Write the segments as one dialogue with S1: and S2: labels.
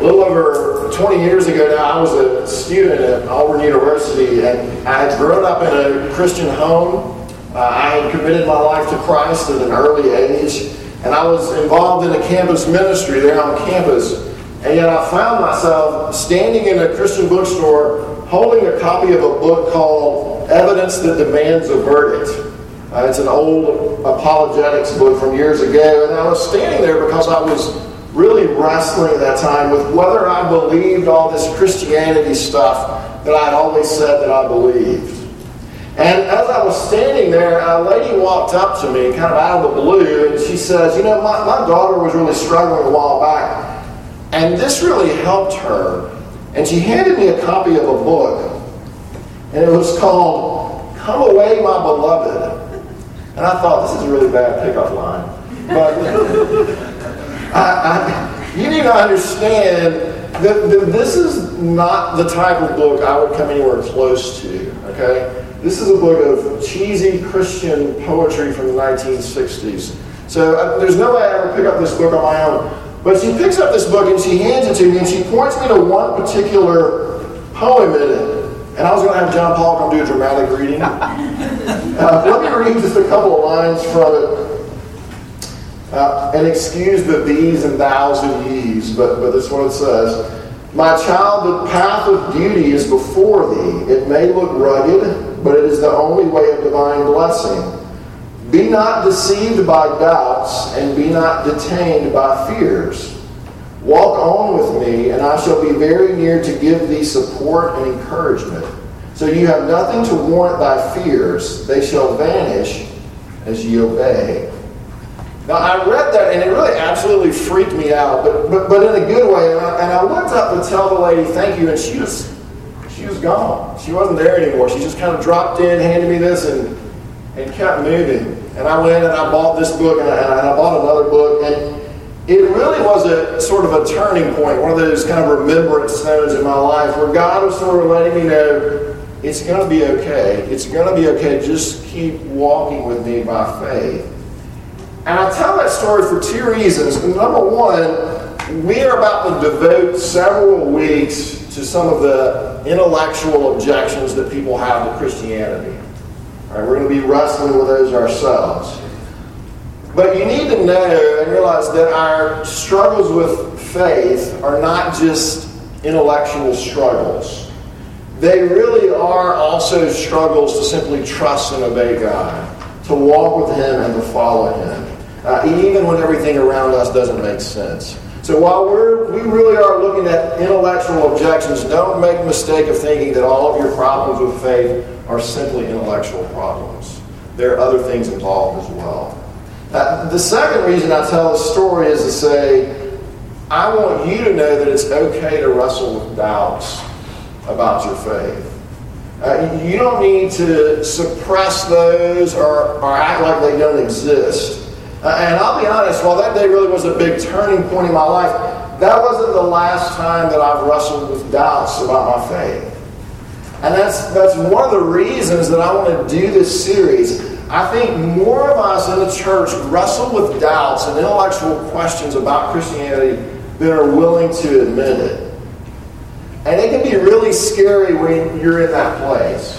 S1: A little over 20 years ago now, I was a student at Auburn University, and I had grown up in a Christian home. Uh, I had committed my life to Christ at an early age, and I was involved in a campus ministry there on campus. And yet I found myself standing in a Christian bookstore holding a copy of a book called Evidence That Demands a Verdict. Uh, it's an old apologetics book from years ago, and I was standing there because I was really wrestling at that time with whether I believed all this Christianity stuff that I'd always said that I believed. And as I was standing there, a lady walked up to me, kind of out of the blue, and she says, You know, my, my daughter was really struggling a while back, and this really helped her. And she handed me a copy of a book, and it was called Come Away, My Beloved. And I thought, this is a really bad pickup line. But I, you need to understand that, that this is not the type of book I would come anywhere close to, okay? This is a book of cheesy Christian poetry from the 1960s. So uh, there's no way I ever pick up this book on my own. But she picks up this book and she hands it to me and she points me to one particular poem in it. And I was going to have John Paul come do a dramatic reading. Uh, let me read just a couple of lines from it. Uh, and excuse the these and thous and ye's, but, but this is what it says. My child, the path of duty is before thee. It may look rugged, but it is the only way of divine blessing. Be not deceived by doubts, and be not detained by fears. Walk on with me, and I shall be very near to give thee support and encouragement. So you have nothing to warrant thy fears, they shall vanish as ye obey. Now, I read that and it really absolutely freaked me out, but, but, but in a good way. And I, and I went up to tell the lady thank you, and she was, she was gone. She wasn't there anymore. She just kind of dropped in, handed me this, and, and kept moving. And I went and I bought this book, and I, and I bought another book, and it really was a sort of a turning point, one of those kind of remembrance stones in my life where God was sort of letting me know it's going to be okay. It's going to be okay. Just keep walking with me by faith. And I tell that story for two reasons. Number one, we are about to devote several weeks to some of the intellectual objections that people have to Christianity. All right, we're going to be wrestling with those ourselves. But you need to know and realize that our struggles with faith are not just intellectual struggles. They really are also struggles to simply trust and obey God, to walk with Him and to follow Him uh, even when everything around us doesn't make sense. So while we're, we really are looking at intellectual objections, don't make the mistake of thinking that all of your problems with faith are simply intellectual problems. There are other things involved as well. Uh, the second reason I tell this story is to say, I want you to know that it's okay to wrestle with doubts about your faith. Uh, you don't need to suppress those or, or act like they don't exist. Uh, and I'll be honest, while that day really was a big turning point in my life, that wasn't the last time that I've wrestled with doubts about my faith. And that's, that's one of the reasons that I want to do this series. I think more of us in the church wrestle with doubts and intellectual questions about Christianity than are willing to admit it. And it can be really scary when you're in that place.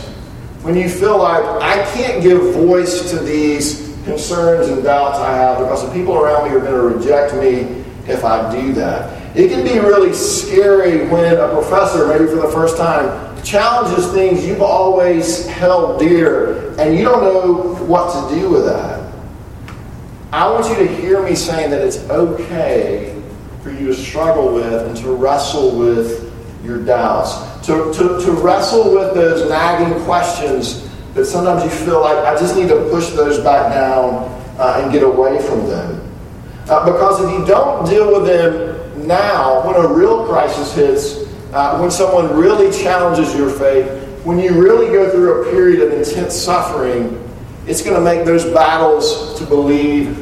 S1: When you feel like, I can't give voice to these concerns and doubts I have because the people around me are going to reject me if I do that. It can be really scary when a professor, maybe for the first time, challenges things you've always held dear and you don't know what to do with that. I want you to hear me saying that it's okay for you to struggle with and to wrestle with your doubts, to, to, to wrestle with those nagging questions that sometimes you feel like I just need to push those back down uh, and get away from them. Uh, because if you don't deal with them now, when a real crisis hits, uh, when someone really challenges your faith, when you really go through a period of intense suffering, it's going to make those battles to believe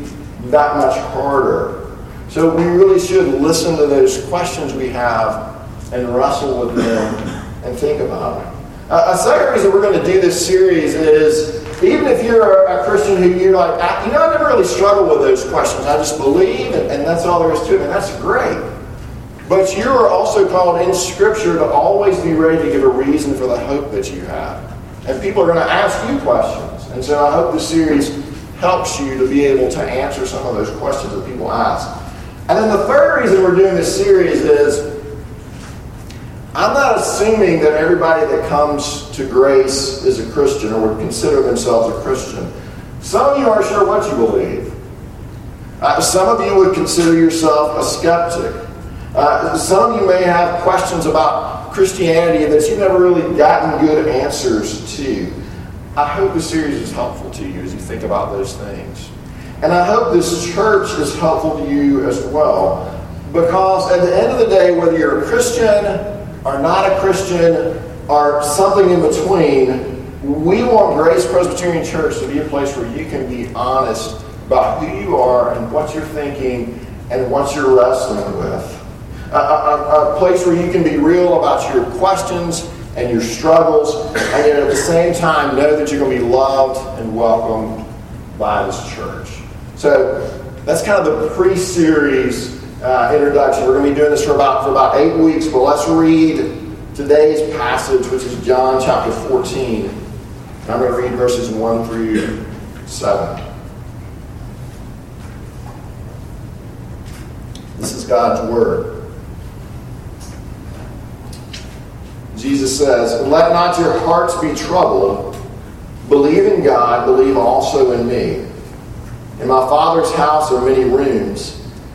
S1: that much harder. So we really should listen to those questions we have and wrestle with them and think about them. Uh, a second reason we're going to do this series is even if you're a, Christian who you're like, you know, I never really struggle with those questions. I just believe, and, and that's all there is to it, and that's great. But you are also called in Scripture to always be ready to give a reason for the hope that you have. And people are going to ask you questions. And so I hope this series helps you to be able to answer some of those questions that people ask. And then the third reason we're doing this series is I'm not assuming that everybody that comes to grace is a Christian or would consider themselves a Christian. Some of you aren't sure what you believe. Uh, some of you would consider yourself a skeptic. Uh, some of you may have questions about Christianity that you've never really gotten good answers to. I hope this series is helpful to you as you think about those things. And I hope this church is helpful to you as well. Because at the end of the day, whether you're a Christian or not a Christian are something in between, we want Grace Presbyterian Church to be a place where you can be honest about who you are and what you're thinking and what you're wrestling with a, a, a place where you can be real about your questions and your struggles, and yet at the same time know that you're going to be loved and welcomed by this church. So that's kind of the pre-series uh, introduction. We're going to be doing this for about for about eight weeks, but let's read today's passage, which is John chapter 14. And I'm going to read verses 1 through 7. This is God's Word. Jesus says, Let not your hearts be troubled. Believe in God, believe also in me. In my Father's house are many rooms.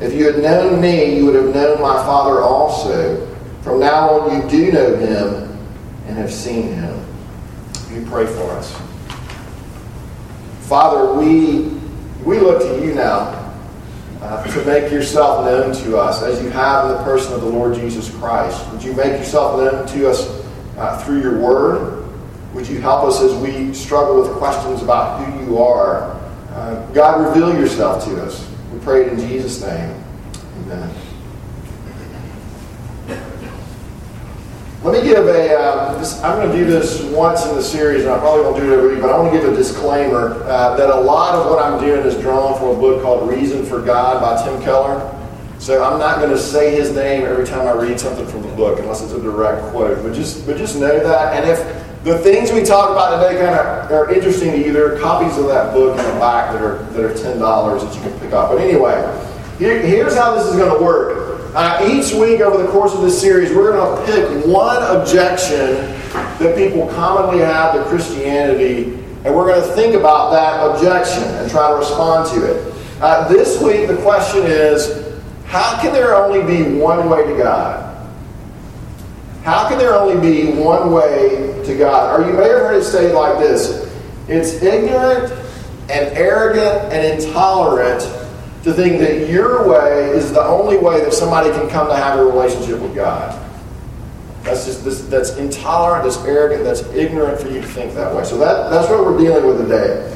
S1: If you had known me, you would have known my Father also. From now on, you do know him and have seen him. You pray for us. Father, we, we look to you now uh, to make yourself known to us as you have in the person of the Lord Jesus Christ. Would you make yourself known to us uh, through your word? Would you help us as we struggle with questions about who you are? Uh, God, reveal yourself to us. Pray it in Jesus' name. Amen. Let me give a. uh, going to do this once in the series, and I probably won't do it every week, but I want to give a disclaimer uh, that a lot of what I'm doing is drawn from a book called Reason for God by Tim Keller. So I'm not going to say his name every time I read something from the book, unless it's a direct quote. But just, but just know that. And if the things we talk about today kind of are interesting to you, there are copies of that book in the back that are that are ten dollars that you can pick up. But anyway, here, here's how this is going to work. Uh, each week over the course of this series, we're going to pick one objection that people commonly have to Christianity, and we're going to think about that objection and try to respond to it. Uh, this week, the question is how can there only be one way to God? How can there only be one way to God? Or you may have heard it stated like this it's ignorant and arrogant and intolerant to think that your way is the only way that somebody can come to have a relationship with God. That's just this, that's intolerant, that's arrogant, that's ignorant for you to think that way. So that, that's what we're dealing with today.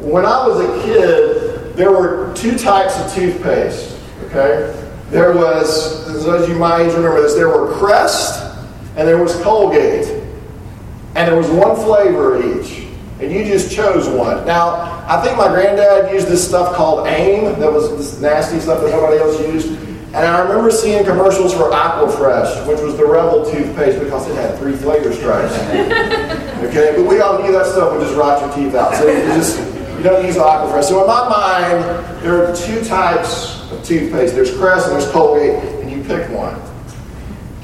S1: When I was a kid, there were two types of toothpaste. Okay, there was, as you might remember this, there were Crest and there was Colgate, and there was one flavor each and you just chose one. Now, I think my granddad used this stuff called AIM, that was this nasty stuff that nobody else used. And I remember seeing commercials for Aquafresh, which was the Rebel toothpaste because it had three flavor stripes. okay, but we all knew that stuff would just rot your teeth out. So you just you don't use Aquafresh. So in my mind, there are two types of toothpaste. There's Crest and there's Colgate, and you pick one.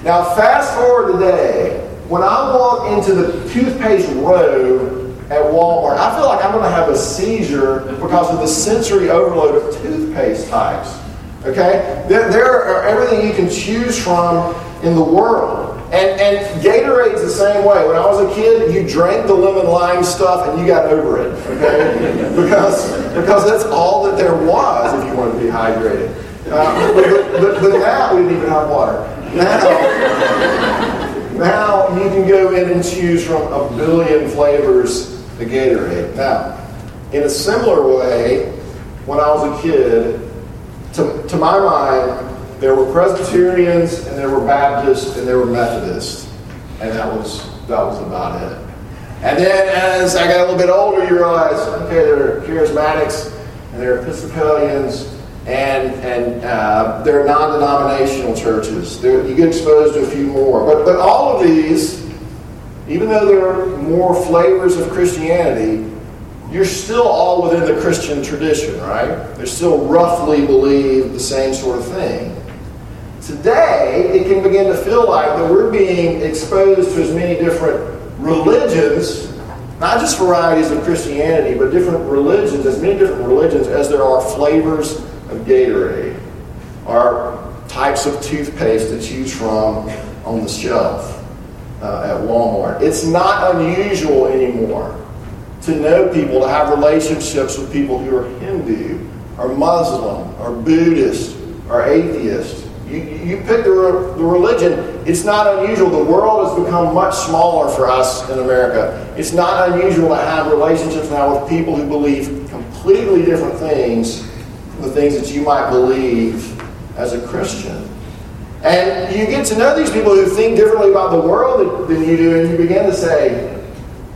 S1: Now fast forward today, when I walk into the toothpaste row at Walmart, I feel like I'm going to have a seizure because of the sensory overload of toothpaste types. Okay? There, there are everything you can choose from in the world. And, and Gatorade's the same way. When I was a kid, you drank the lemon lime stuff and you got over it. Okay? because, because that's all that there was if you wanted to be hydrated. Uh, but, but, but, now we didn't even have water. Now, now you can go in and choose from a billion flavors of Gatorade. Now, in a similar way, when I was a kid, to, to my mind, there were Presbyterians and there were Baptists and there were Methodists, and that was that was about it. And then as I got a little bit older, you realize, okay, there are charismatics and there are Episcopalians and and uh, there are non-denominational churches. There, you get exposed to a few more, but but all of these, even though there are more flavors of Christianity, you're still all within the Christian tradition, right? They still roughly believe the same sort of thing. Today, it can begin to feel like that we're being exposed to as many different religions, not just varieties of Christianity, but different religions, as many different religions as there are flavors of Gatorade, or types of toothpaste to choose from on the shelf uh, at Walmart. It's not unusual anymore to know people, to have relationships with people who are Hindu, or Muslim, or Buddhist, or atheist. You, you pick the, the religion, it's not unusual. The world has become much smaller for us in America. It's not unusual to have relationships now with people who believe completely different things the things that you might believe as a Christian. And you get to know these people who think differently about the world than you do, and you begin to say,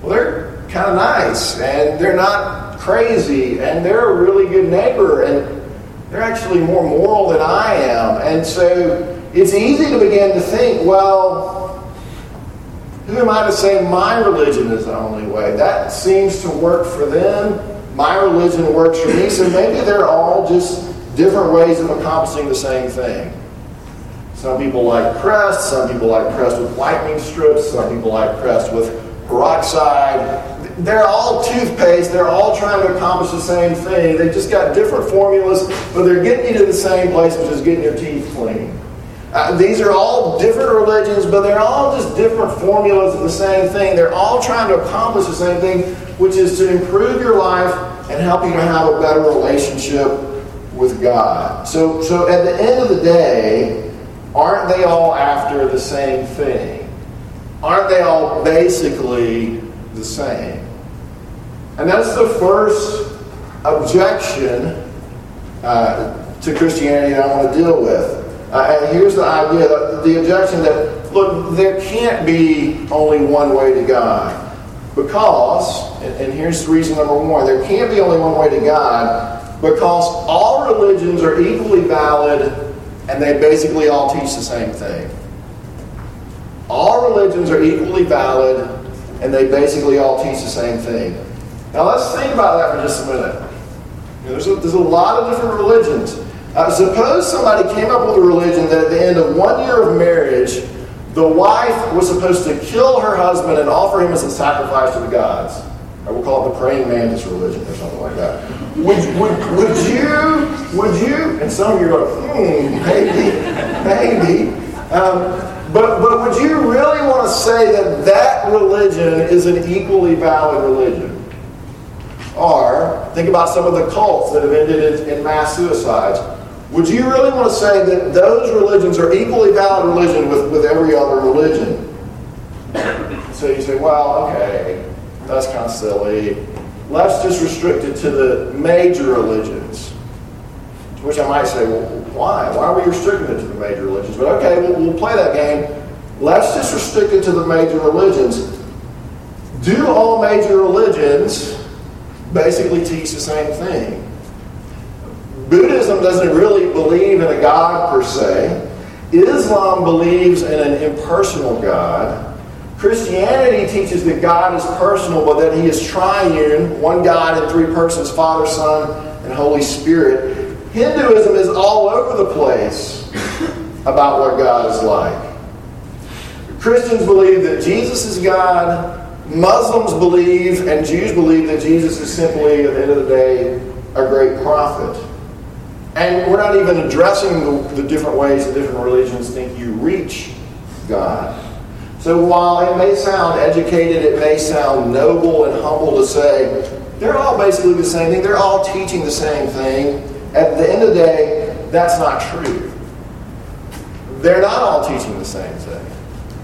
S1: well, they're kind of nice and they're not crazy and they're a really good neighbor and they're actually more moral than I am. And so it's easy to begin to think, well, who am I to say my religion is the only way? That seems to work for them. My religion works for me. So maybe they're all just different ways of accomplishing the same thing. Some people like crest, some people like crest with lightning strips, some people like crest with peroxide they're all toothpaste. They're all trying to accomplish the same thing. They've just got different formulas, but they're getting you to the same place, which is getting your teeth clean. Uh, these are all different religions, but they're all just different formulas of the same thing. They're all trying to accomplish the same thing, which is to improve your life and help you to have a better relationship with God. So, so at the end of the day, aren't they all after the same thing? Aren't they all basically the same? And that's the first objection uh, to Christianity that I want to deal with. Uh, and here's the idea the objection that, look, there can't be only one way to God. Because, and, and here's reason number one there can't be only one way to God because all religions are equally valid and they basically all teach the same thing. All religions are equally valid and they basically all teach the same thing. Now let's think about that for just a minute. You know, there's, a, there's a lot of different religions. Uh, suppose somebody came up with a religion that at the end of one year of marriage, the wife was supposed to kill her husband and offer him as a sacrifice to the gods. I will call it the praying mantis religion or something like that. Would, would, would you, would you, and some of you are going, hmm, maybe, maybe. Um, but, but would you really want to say that that religion is an equally valid religion? Or think about some of the cults that have ended in, in mass suicides. Would you really want to say that those religions are equally valid religion with, with every other religion? So you say, well, okay, that's kind of silly. Let's just restrict it to the major religions. To which I might say, well, why? Why are we restricting it to the major religions? But okay, we'll, we'll play that game. Let's just restrict it to the major religions. Do all major religions basically teach the same thing. Buddhism doesn't really believe in a God per se. Islam believes in an impersonal God. Christianity teaches that God is personal, but that He is triune, one God in three persons Father, Son, and Holy Spirit. Hinduism is all over the place about what God is like. Christians believe that Jesus is God, Muslims believe and Jews believe that Jesus is simply, at the end of the day, a great prophet. And we're not even addressing the, the different ways that different religions think you reach God. So while it may sound educated, it may sound noble and humble to say, they're all basically the same thing, they're all teaching the same thing. At the end of the day, that's not true. they're not all teaching the same thing.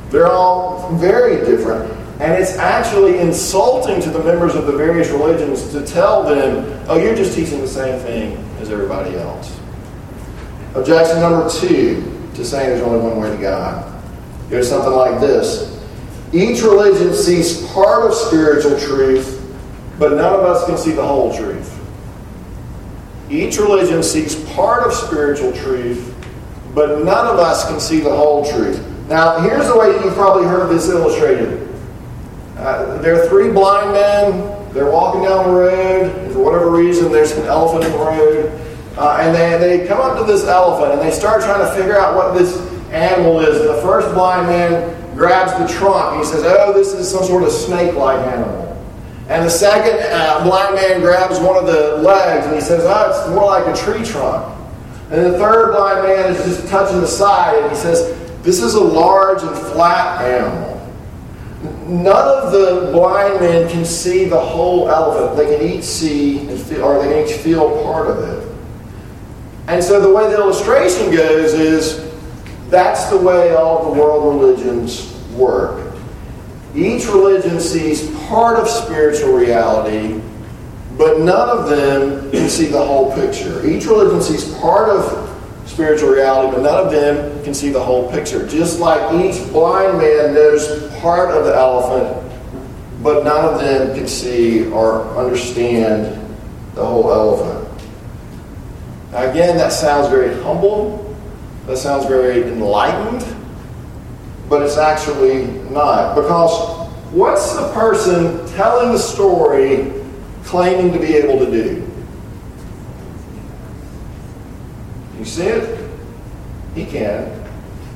S1: They're all very different. And it's actually insulting to the members of the various religions to tell them, oh, you're just teaching the same thing as everybody else. Objection number two to saying there's only one way to God. There's something like this. Each religion sees part of spiritual truth, but none of us can see the whole truth. Each religion seeks part of spiritual truth, but none of us can see the whole truth. Now, here's the way you've probably heard this illustrated. Uh, there are three blind men. They're walking down the road, and for whatever reason, there's an elephant in the road. Uh, and they, they come up to this elephant, and they start trying to figure out what this animal is. The first blind man grabs the trunk. He says, Oh, this is some sort of snake like animal. And the second uh, blind man grabs one of the legs, and he says, Oh, it's more like a tree trunk. And the third blind man is just touching the side, and he says, This is a large and flat animal. None of the blind men can see the whole elephant. They can each see and feel, or they can each feel part of it. And so the way the illustration goes is that's the way all the world religions work. Each religion sees part of spiritual reality, but none of them can see the whole picture. Each religion sees part of spiritual reality, but none of them can see the whole picture. Just like each blind man knows part of the elephant, but none of them can see or understand the whole elephant. Now, again, that sounds very humble. That sounds very enlightened. But it's actually not. Because what's the person telling the story claiming to be able to do? You see it? He can.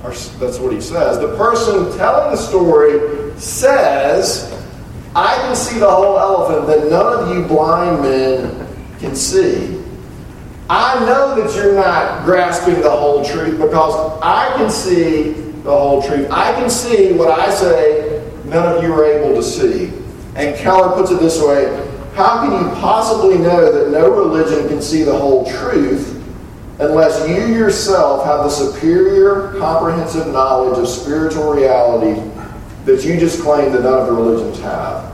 S1: Or that's what he says. The person telling the story says, I can see the whole elephant that none of you blind men can see. I know that you're not grasping the whole truth because I can see the whole truth. I can see what I say none of you are able to see. And Keller puts it this way How can you possibly know that no religion can see the whole truth unless you yourself have the superior, comprehensive knowledge of spiritual reality that you just claim that none of the religions have?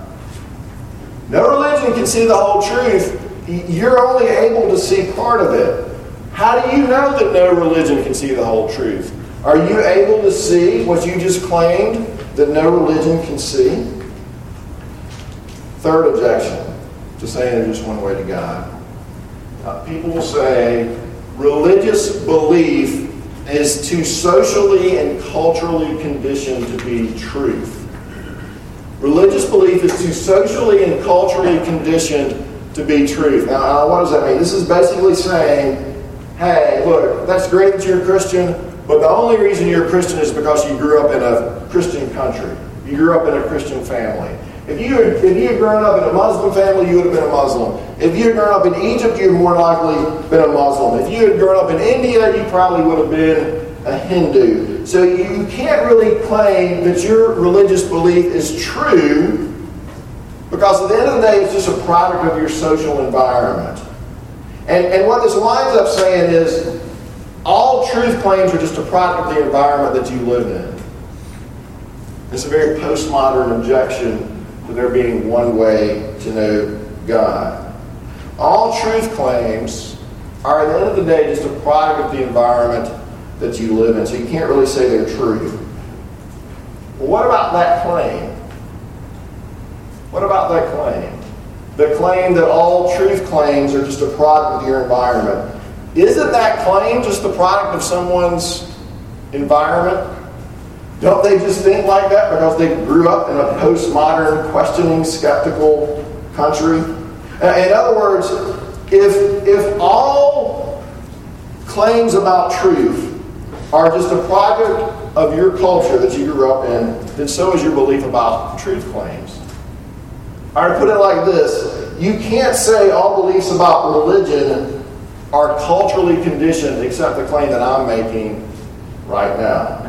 S1: No religion can see the whole truth you're only able to see part of it. How do you know that no religion can see the whole truth? Are you able to see what you just claimed that no religion can see? Third objection to saying there's just one way to God. Uh, people will say religious belief is too socially and culturally conditioned to be truth. Religious belief is too socially and culturally conditioned to be truth. Now, uh, what does that mean? This is basically saying, hey, look, that's great that you're a Christian, but the only reason you're a Christian is because you grew up in a Christian country. You grew up in a Christian family. If you, had, if you had grown up in a Muslim family, you would have been a Muslim. If you had grown up in Egypt, you'd more likely been a Muslim. If you had grown up in India, you probably would have been a Hindu. So you can't really claim that your religious belief is true because at the end of the day, it's just a product of your social environment. And, and what this winds up saying is all truth claims are just a product of the environment that you live in. It's a very postmodern objection to there being one way to know God. All truth claims are, at the end of the day, just a product of the environment that you live in. So you can't really say they're true. Well, what about that claim? What about that claim? The claim that all truth claims are just a product of your environment. Isn't that claim just the product of someone's environment? Don't they just think like that because they grew up in a postmodern, questioning, skeptical country? Uh, in other words, if, if all claims about truth are just a product of your culture that you grew up in, then so is your belief about truth claims. I put it like this you can't say all beliefs about religion are culturally conditioned except the claim that I'm making right now.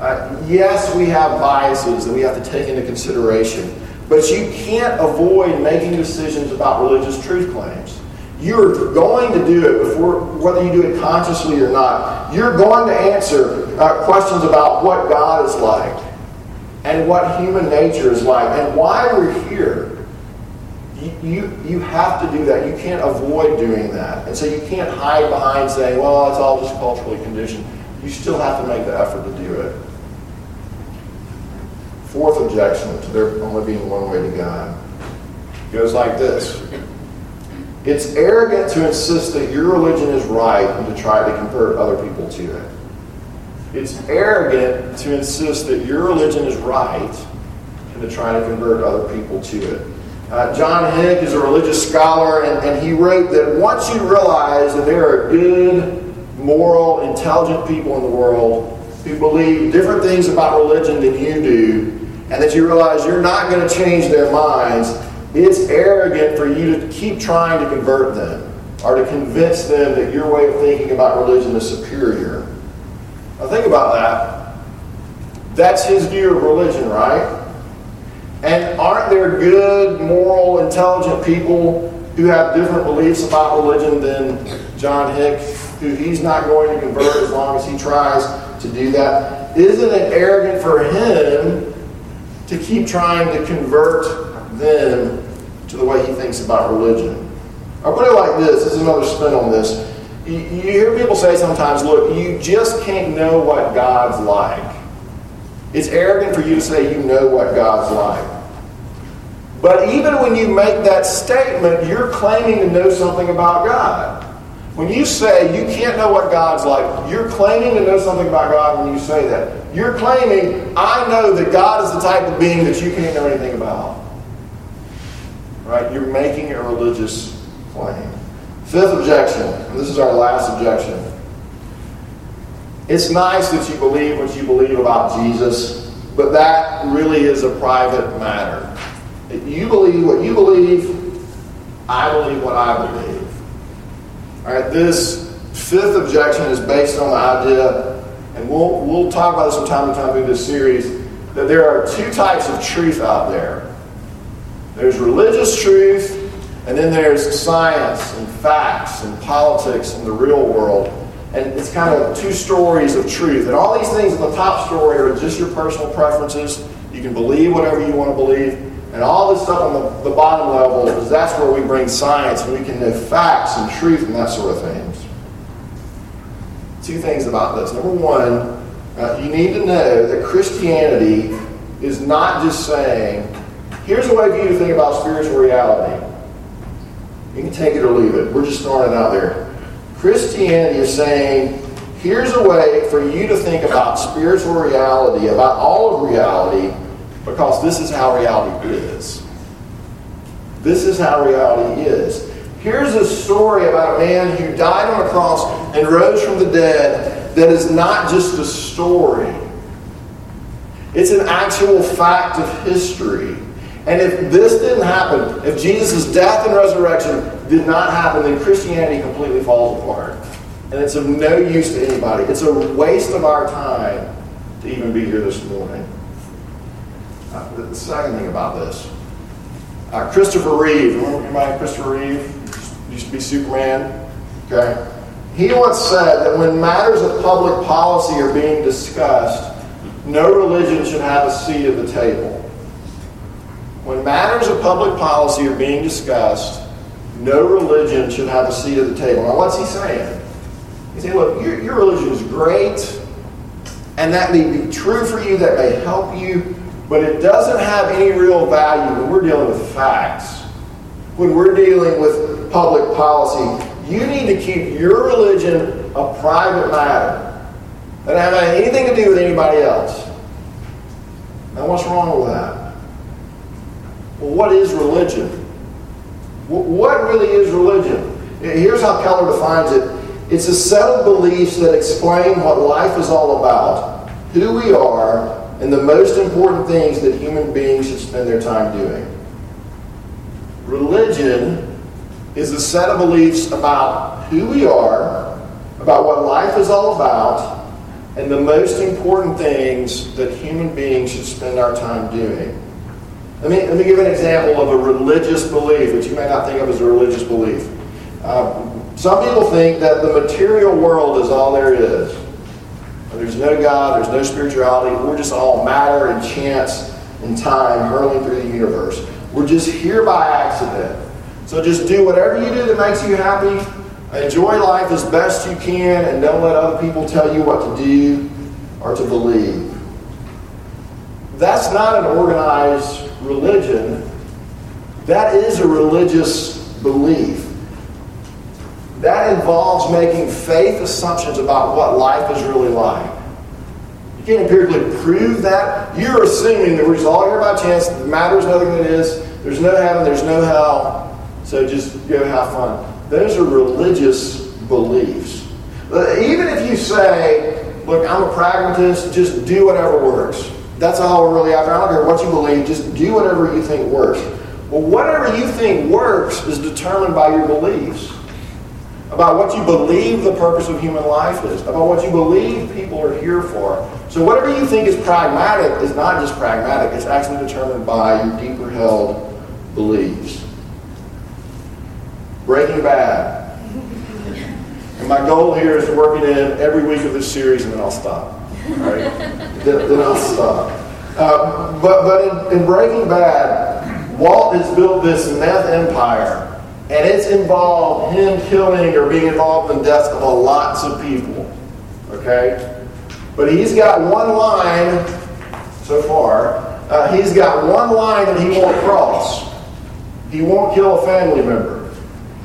S1: Uh, yes, we have biases that we have to take into consideration, but you can't avoid making decisions about religious truth claims. You're going to do it before, whether you do it consciously or not. You're going to answer uh, questions about what God is like and what human nature is like and why we're here. You, you, have to do that. You can't avoid doing that. And so you can't hide behind saying, well, it's all just culturally conditioned. You still have to make the effort to do it. Fourth objection to there only being one way to God goes like this It's arrogant to insist that your religion is right and to try to convert other people to it. It's arrogant to insist that your religion is right and to try to convert other people to it. Uh, John Hick is a religious scholar, and, and he wrote that once you realize that there are good, moral, intelligent people in the world who believe different things about religion than you do, and that you realize you're not going to change their minds, it's arrogant for you to keep trying to convert them or to convince them that your way of thinking about religion is superior. Now, think about that. That's his view of religion, right? And aren't there good, moral, intelligent people who have different beliefs about religion than John Hick, who he's not going to convert as long as he tries to do that? Isn't it arrogant for him to keep trying to convert them to the way he thinks about religion? I'll put it like this this is another spin on this. You, hear people say sometimes, look, you just can't know what God's like. It's arrogant for you to say you know what God's like. But even when you make that statement, you're claiming to know something about God. When you say you can't know what God's like, you're claiming to know something about God when you say that. You're claiming, I know that God is the type of being that you can't know anything about. Right? You're making a religious claim. Fifth objection. This is our last objection. It's nice that you believe what you believe about Jesus, but that really is a private matter. You believe what you believe, I believe what I believe. All right, this fifth objection is based on the idea, and we'll, we'll talk about this from time to time through this series, that there are two types of truth out there. There's religious truth, and then there's science and facts and politics and the real world. And it's kind of two stories of truth. And all these things in the top story are just your personal preferences. You can believe whatever you want to believe. And all this stuff on the, the bottom level is that's where we bring science and we can know facts and truth and that sort of things. Two things about this. Number one, uh, you need to know that Christianity is not just saying, here's a way for you to think about spiritual reality. You can take it or leave it. We're just throwing it out there. Christianity is saying, here's a way for you to think about spiritual reality, about all of reality, because this is how reality is. This is how reality is. Here's a story about a man who died on a cross and rose from the dead that is not just a story. It's an actual fact of history. And if this didn't happen, if Jesus' death and resurrection did not happen, then Christianity completely falls apart. And it's of no use to anybody. It's a waste of our time to even be here this morning. Uh, the second thing about this uh, Christopher Reeve, remember anybody Christopher Reeve? Used to be Superman. Okay? He once said that when matters of public policy are being discussed, no religion should have a seat at the table. When matters of public policy are being discussed, no religion should have a seat at the table. Now, what's he saying? He's saying, look, your, your religion is great, and that may be true for you, that may help you, but it doesn't have any real value when we're dealing with facts. When we're dealing with public policy, you need to keep your religion a private matter. That have anything to do with anybody else. Now, what's wrong with that? Well, what is religion? What really is religion? Here's how Keller defines it it's a set of beliefs that explain what life is all about, who we are, and the most important things that human beings should spend their time doing. Religion is a set of beliefs about who we are, about what life is all about, and the most important things that human beings should spend our time doing. Let me, let me give an example of a religious belief, which you may not think of as a religious belief. Uh, some people think that the material world is all there is. There's There's no God, there's no spirituality. We're just all matter and chance and time hurling through the universe. We're just here by accident. So just do whatever you do that makes you happy. Enjoy life as best you can and don't let other people tell you what to do or to believe. That's not an organized religion. That is a religious belief. That involves making faith assumptions about what life is really like. You can't empirically prove that. You're assuming that we're just all here by chance, matters nothing that is, there's no heaven, there's no hell, so just go have fun. Those are religious beliefs. Even if you say, look, I'm a pragmatist, just do whatever works. That's all we're really after. I don't care what you believe, just do whatever you think works. Well, whatever you think works is determined by your beliefs about what you believe the purpose of human life is, about what you believe people are here for. So whatever you think is pragmatic is not just pragmatic, it's actually determined by your deeper held beliefs. Breaking Bad. And my goal here is to work it in every week of this series and then I'll stop. Right? then, then, I'll stop. Uh, but but in, in Breaking Bad, Walt has built this meth empire and it's involved him killing or being involved in deaths of lots of people. Okay? But he's got one line so far. Uh, he's got one line that he won't cross. He won't kill a family member.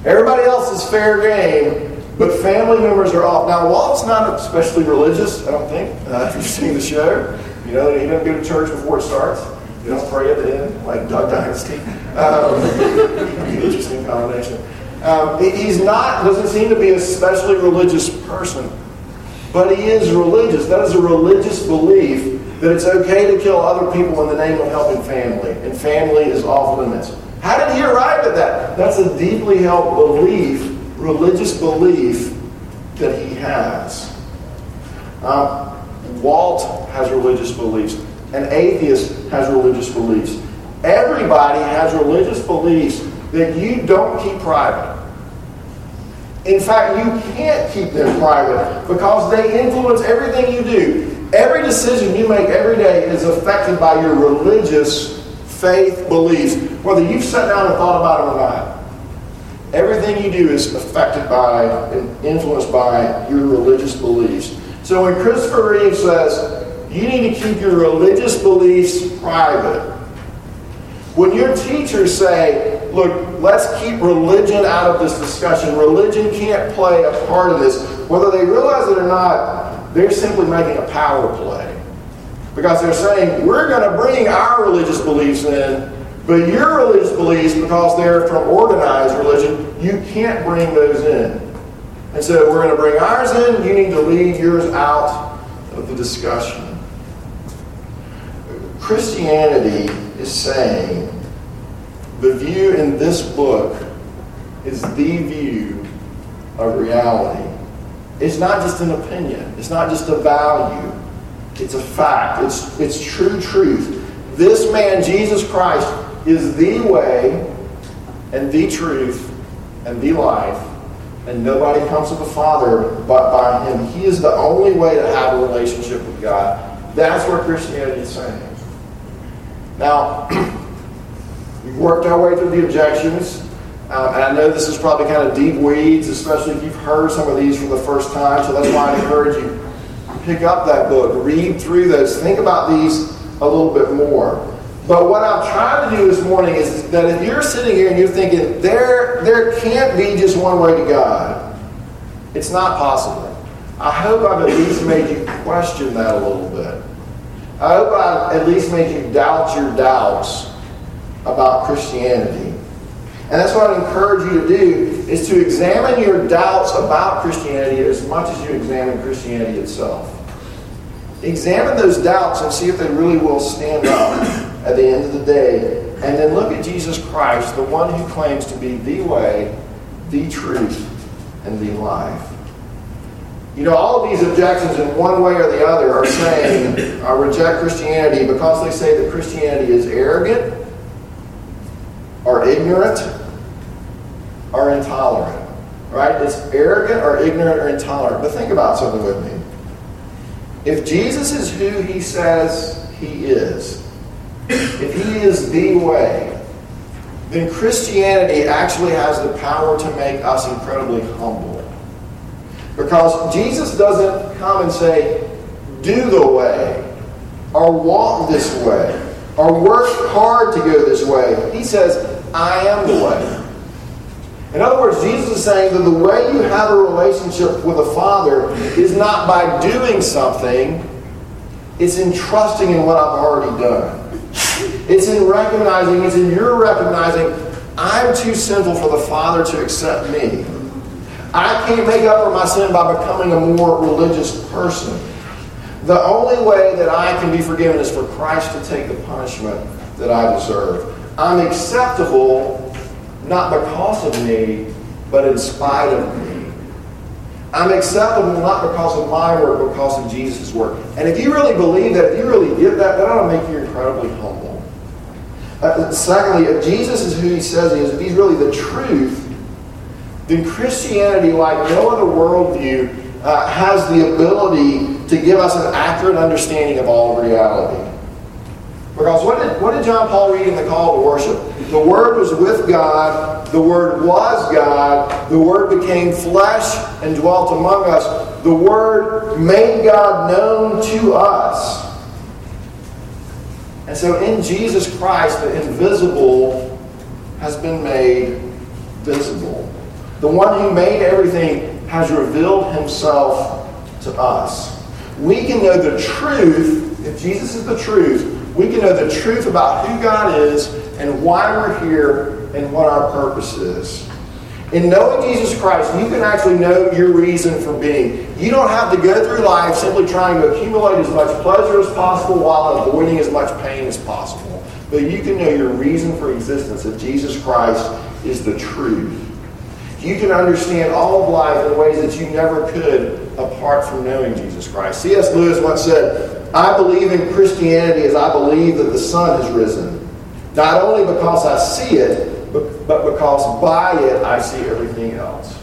S1: Everybody else is fair game, but family members are off. Now, Walt's not especially religious, I don't think, uh, if you've seen the show. You know, he doesn't go to church before it starts. You don't pray at the end, like Duck Dynasty. Um, interesting combination. Um, he's not, doesn't seem to be a especially religious person, but he is religious. That is a religious belief that it's okay to kill other people in the name of helping family, and family is off limits. How did he arrive at that? That's a deeply held belief, religious belief that he has. Um, Walt has religious beliefs. An atheist has religious beliefs. Everybody has religious beliefs that you don't keep private. In fact, you can't keep them private because they influence everything you do. Every decision you make every day is affected by your religious faith beliefs, whether you've sat down and thought about it or not. Everything you do is affected by and influenced by your religious beliefs. So when Christopher Reeve says, you need to keep your religious beliefs private. When your teachers say, look, let's keep religion out of this discussion, religion can't play a part of this, whether they realize it or not, they're simply making a power play. Because they're saying, we're going to bring our religious beliefs in, but your religious beliefs, because they're from organized religion, you can't bring those in. And so we're going to bring ours in, you need to leave yours out of the discussion. Christianity is saying the view in this book is the view of reality. It's not just an opinion, it's not just a value, it's a fact, it's, it's true truth. This man, Jesus Christ, is the way and the truth and the life, and nobody comes to the Father but by him. He is the only way to have a relationship with God. That's what Christianity is saying. Now, we've worked our way through the objections. Um, and I know this is probably kind of deep weeds, especially if you've heard some of these for the first time. So that's why I encourage you pick up that book, read through those, think about these a little bit more. But what I'm trying to do this morning is that if you're sitting here and you're thinking there there can't be just one way to God, it's not possible. I hope I've at least made you question that a little bit. I hope I've at least made you doubt your doubts about Christianity. And that's what I encourage you to do is to examine your doubts about Christianity as much as you examine Christianity itself. Examine those doubts and see if they really will stand up at the end of the day. And then look at Jesus Christ, the one who claims to be the way, the truth, and the life. You know, all of these objections in one way or the other are saying, I reject Christianity because they say that Christianity is arrogant, or ignorant, or intolerant. Right? It's arrogant or ignorant or intolerant. But think about something with me. If Jesus is who he says he is, if he is the way, then Christianity actually has the power to make us incredibly humble. Because Jesus doesn't come and say, do the way, or walk this way, or work hard to go this way. He says, I am the way. In other words, Jesus is saying that the way you have a relationship with the Father is not by doing something, it's in trusting in what I've already done. It's in recognizing, it's in your recognizing, I'm too sinful for the Father to accept me. I can't make up for my sin by becoming a more religious person. The only way that I can be forgiven is for Christ to take the punishment that I deserve. I'm acceptable not because of me, but in spite of me. I'm acceptable not because of my work, but because of Jesus' work. And if you really believe that, if you really get that, that ought to make you incredibly humble. Uh, secondly, if Jesus is who he says he is, if he's really the truth, then Christianity, like no other worldview, uh, has the ability to give us an accurate understanding of all reality. Because what did, what did John Paul read in the call to worship? The Word was with God, the Word was God, the Word became flesh and dwelt among us, the Word made God known to us. And so in Jesus Christ, the invisible has been made visible. The one who made everything has revealed himself to us. We can know the truth, if Jesus is the truth, we can know the truth about who God is and why we're here and what our purpose is. In knowing Jesus Christ, you can actually know your reason for being. You don't have to go through life simply trying to accumulate as much pleasure as possible while avoiding as much pain as possible. But you can know your reason for existence that Jesus Christ is the truth. You can understand all of life in ways that you never could apart from knowing Jesus Christ. C.S. Lewis once said, I believe in Christianity as I believe that the sun has risen. Not only because I see it, but, because by it I see everything else.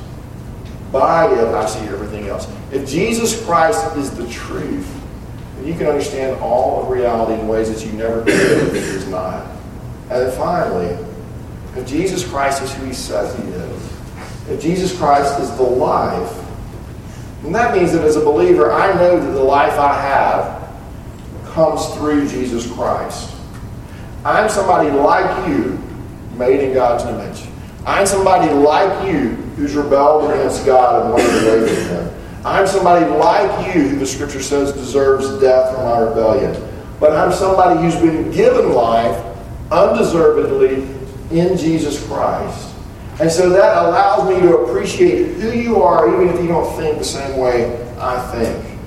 S1: By it I see everything else. If Jesus Christ is the truth, then you can understand all of reality in ways that you never could if he's not. And then finally, if Jesus Christ is who he says he is, if Jesus Christ is the life, and that means that as a believer, I know that the life I have comes through Jesus Christ. I'm somebody like you, made in God's image. I'm somebody like you who's rebelled against God and wanted away from Him. I'm somebody like you who the Scripture says deserves death for my rebellion. But I'm somebody who's been given life undeservedly in Jesus Christ. And so that allows me to appreciate who you are, even if you don't think the same way I think.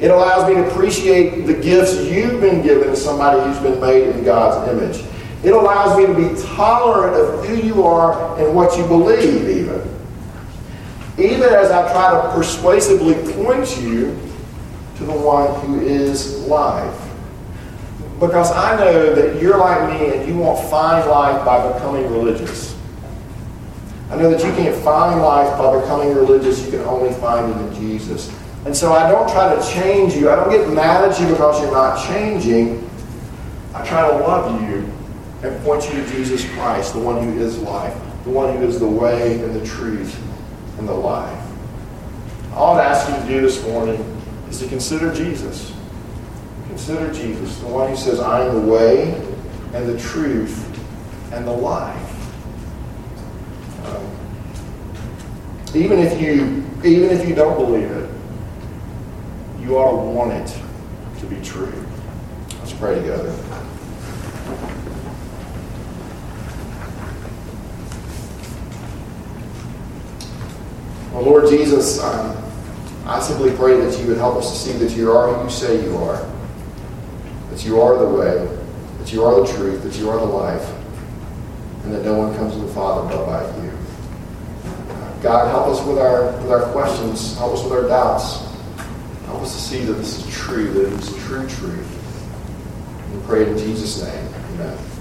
S1: It allows me to appreciate the gifts you've been given to somebody who's been made in God's image. It allows me to be tolerant of who you are and what you believe, even. Even as I try to persuasively point you to the one who is life. Because I know that you're like me and you won't find life by becoming religious. I know that you can't find life by becoming religious. You can only find it in Jesus. And so I don't try to change you. I don't get mad at you because you're not changing. I try to love you and point you to Jesus Christ, the one who is life, the one who is the way and the truth and the life. All I'd ask you to do this morning is to consider Jesus. Consider Jesus, the one who says, I am the way and the truth and the life. Um, even if you even if you don't believe it, you ought to want it to be true. Let's pray together. Well, Lord Jesus, um, I simply pray that you would help us to see that you are who you say you are, that you are the way, that you are the truth, that you are the life, and that no one comes to the Father but by you. God, help us with our, with our questions. Help us with our doubts. Help us to see that this is true, that it is true truth. We pray in Jesus' name. Amen.